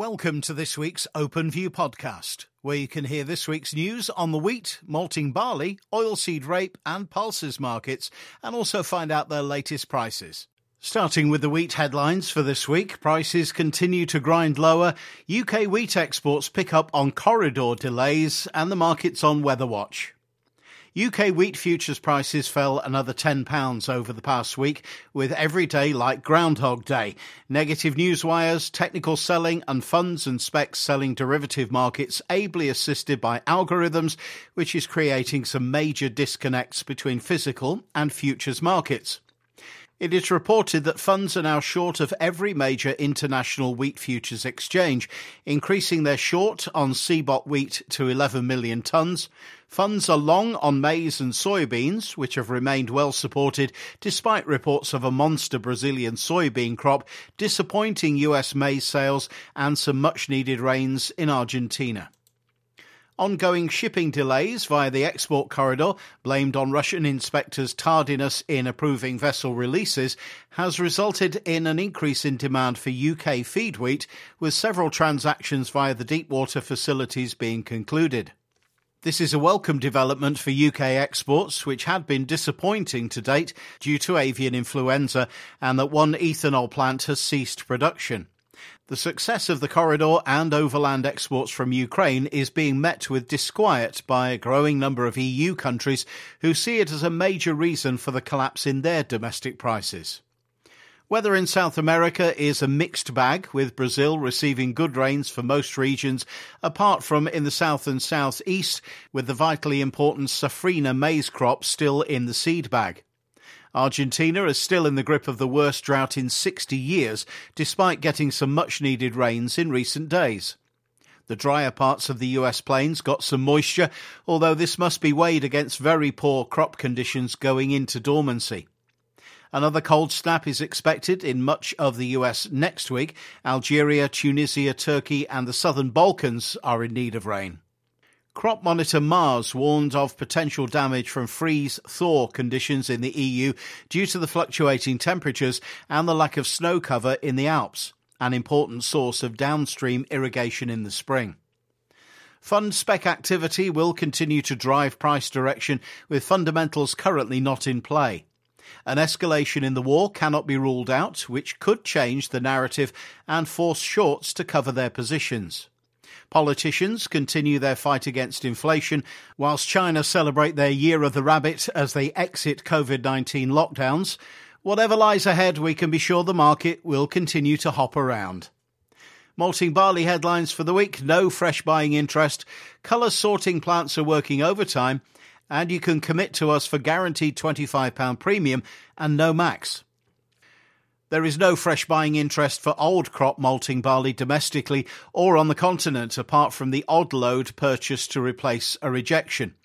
Welcome to this week's Open View podcast, where you can hear this week's news on the wheat, malting barley, oilseed rape, and pulses markets, and also find out their latest prices. Starting with the wheat headlines for this week, prices continue to grind lower. UK wheat exports pick up on corridor delays, and the market's on weather watch. UK wheat futures prices fell another £10 over the past week, with every day like Groundhog Day. Negative news wires, technical selling, and funds and specs selling derivative markets ably assisted by algorithms, which is creating some major disconnects between physical and futures markets. It is reported that funds are now short of every major international wheat futures exchange, increasing their short on CBOT wheat to 11 million tonnes. Funds are long on maize and soybeans, which have remained well supported despite reports of a monster Brazilian soybean crop, disappointing US maize sales, and some much needed rains in Argentina. Ongoing shipping delays via the export corridor, blamed on Russian inspectors' tardiness in approving vessel releases, has resulted in an increase in demand for UK feed wheat, with several transactions via the deepwater facilities being concluded. This is a welcome development for UK exports, which had been disappointing to date due to avian influenza and that one ethanol plant has ceased production. The success of the corridor and overland exports from Ukraine is being met with disquiet by a growing number of EU countries who see it as a major reason for the collapse in their domestic prices. Weather in South America is a mixed bag, with Brazil receiving good rains for most regions, apart from in the south and southeast, with the vitally important Safrinha maize crop still in the seed bag. Argentina is still in the grip of the worst drought in 60 years, despite getting some much needed rains in recent days. The drier parts of the US plains got some moisture, although this must be weighed against very poor crop conditions going into dormancy. Another cold snap is expected in much of the US next week. Algeria, Tunisia, Turkey, and the southern Balkans are in need of rain. Crop Monitor Mars warned of potential damage from freeze thaw conditions in the EU due to the fluctuating temperatures and the lack of snow cover in the Alps, an important source of downstream irrigation in the spring. Fund spec activity will continue to drive price direction with fundamentals currently not in play. An escalation in the war cannot be ruled out, which could change the narrative and force shorts to cover their positions. Politicians continue their fight against inflation, whilst China celebrate their Year of the Rabbit as they exit COVID 19 lockdowns. Whatever lies ahead, we can be sure the market will continue to hop around. Malting barley headlines for the week no fresh buying interest, colour sorting plants are working overtime, and you can commit to us for guaranteed £25 premium and no max. There is no fresh buying interest for old crop malting barley domestically or on the continent apart from the odd load purchased to replace a rejection.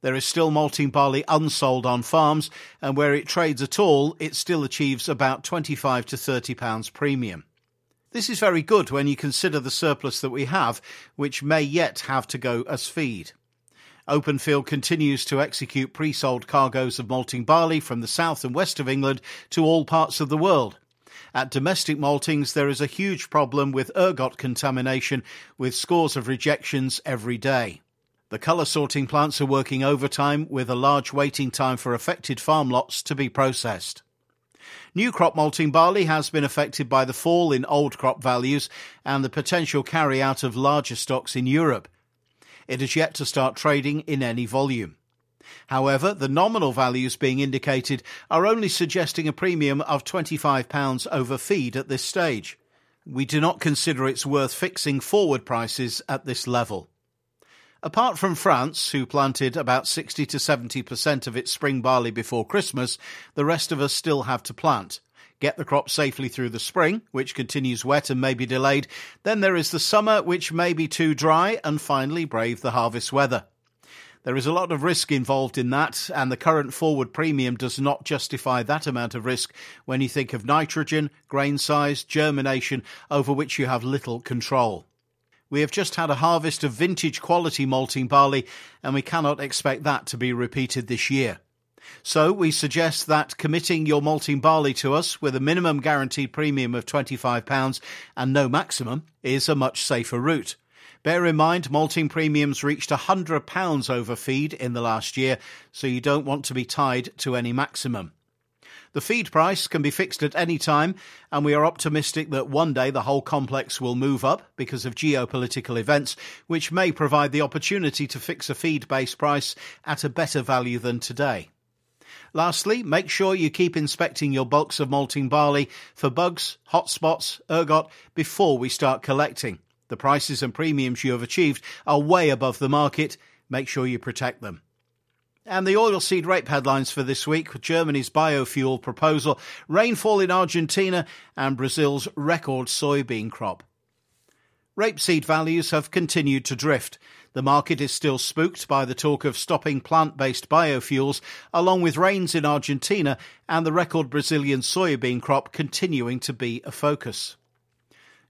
There is still malting barley unsold on farms, and where it trades at all, it still achieves about 25 to 30 pounds premium. This is very good when you consider the surplus that we have, which may yet have to go as feed. Openfield continues to execute pre sold cargoes of malting barley from the south and west of England to all parts of the world. At domestic maltings, there is a huge problem with ergot contamination, with scores of rejections every day. The colour sorting plants are working overtime with a large waiting time for affected farm lots to be processed. New crop malting barley has been affected by the fall in old crop values and the potential carry out of larger stocks in Europe. It has yet to start trading in any volume. However, the nominal values being indicated are only suggesting a premium of £25 over feed at this stage. We do not consider it's worth fixing forward prices at this level. Apart from France, who planted about 60 to 70% of its spring barley before Christmas, the rest of us still have to plant get the crop safely through the spring, which continues wet and may be delayed. Then there is the summer, which may be too dry, and finally brave the harvest weather. There is a lot of risk involved in that, and the current forward premium does not justify that amount of risk when you think of nitrogen, grain size, germination, over which you have little control. We have just had a harvest of vintage quality malting barley, and we cannot expect that to be repeated this year. So we suggest that committing your malting barley to us with a minimum guaranteed premium of £25 and no maximum is a much safer route. Bear in mind, malting premiums reached £100 over feed in the last year, so you don't want to be tied to any maximum. The feed price can be fixed at any time, and we are optimistic that one day the whole complex will move up because of geopolitical events, which may provide the opportunity to fix a feed based price at a better value than today. Lastly, make sure you keep inspecting your bulks of malting barley for bugs, hotspots, ergot before we start collecting. The prices and premiums you have achieved are way above the market. Make sure you protect them. And the oilseed rape headlines for this week Germany's biofuel proposal, rainfall in Argentina, and Brazil's record soybean crop. Rapeseed values have continued to drift. The market is still spooked by the talk of stopping plant based biofuels, along with rains in Argentina and the record Brazilian soybean crop continuing to be a focus.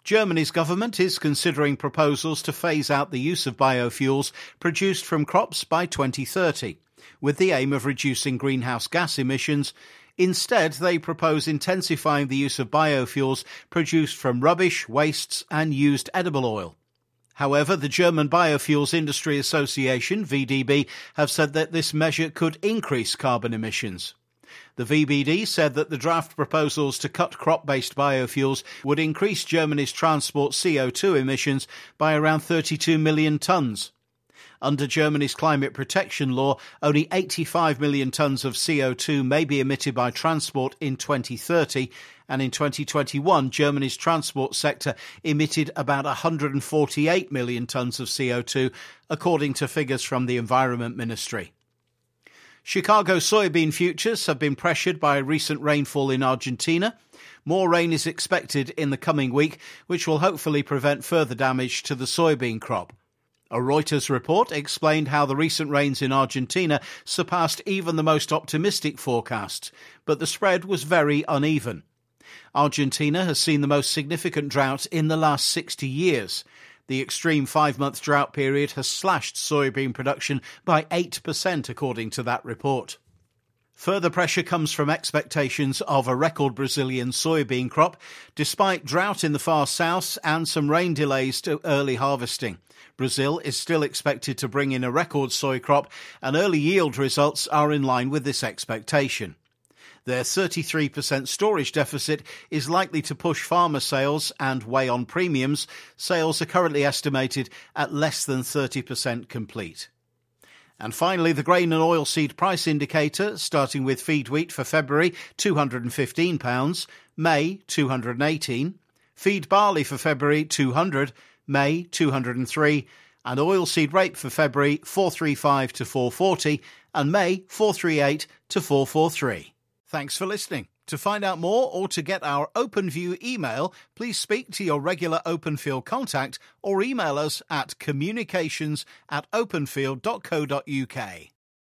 Germany's government is considering proposals to phase out the use of biofuels produced from crops by 2030, with the aim of reducing greenhouse gas emissions. Instead, they propose intensifying the use of biofuels produced from rubbish, wastes, and used edible oil. However, the German Biofuels Industry Association, VDB, have said that this measure could increase carbon emissions. The VBD said that the draft proposals to cut crop based biofuels would increase Germany's transport CO2 emissions by around 32 million tonnes. Under Germany's climate protection law, only 85 million tonnes of CO2 may be emitted by transport in 2030, and in 2021, Germany's transport sector emitted about 148 million tonnes of CO2, according to figures from the Environment Ministry. Chicago soybean futures have been pressured by recent rainfall in Argentina. More rain is expected in the coming week, which will hopefully prevent further damage to the soybean crop. A Reuters report explained how the recent rains in Argentina surpassed even the most optimistic forecasts, but the spread was very uneven. Argentina has seen the most significant drought in the last 60 years. The extreme five month drought period has slashed soybean production by 8%, according to that report. Further pressure comes from expectations of a record Brazilian soybean crop, despite drought in the far south and some rain delays to early harvesting. Brazil is still expected to bring in a record soy crop, and early yield results are in line with this expectation. Their 33% storage deficit is likely to push farmer sales and weigh on premiums. Sales are currently estimated at less than 30% complete. And finally, the grain and oilseed price indicator, starting with feed wheat for February, £215, May, 218, feed barley for February, 200, May, 203, and oilseed rape for February, 435 to 440, and May, 438 to 443. Thanks for listening. To find out more or to get our OpenView email, please speak to your regular OpenField contact or email us at communications at openfield.co.uk.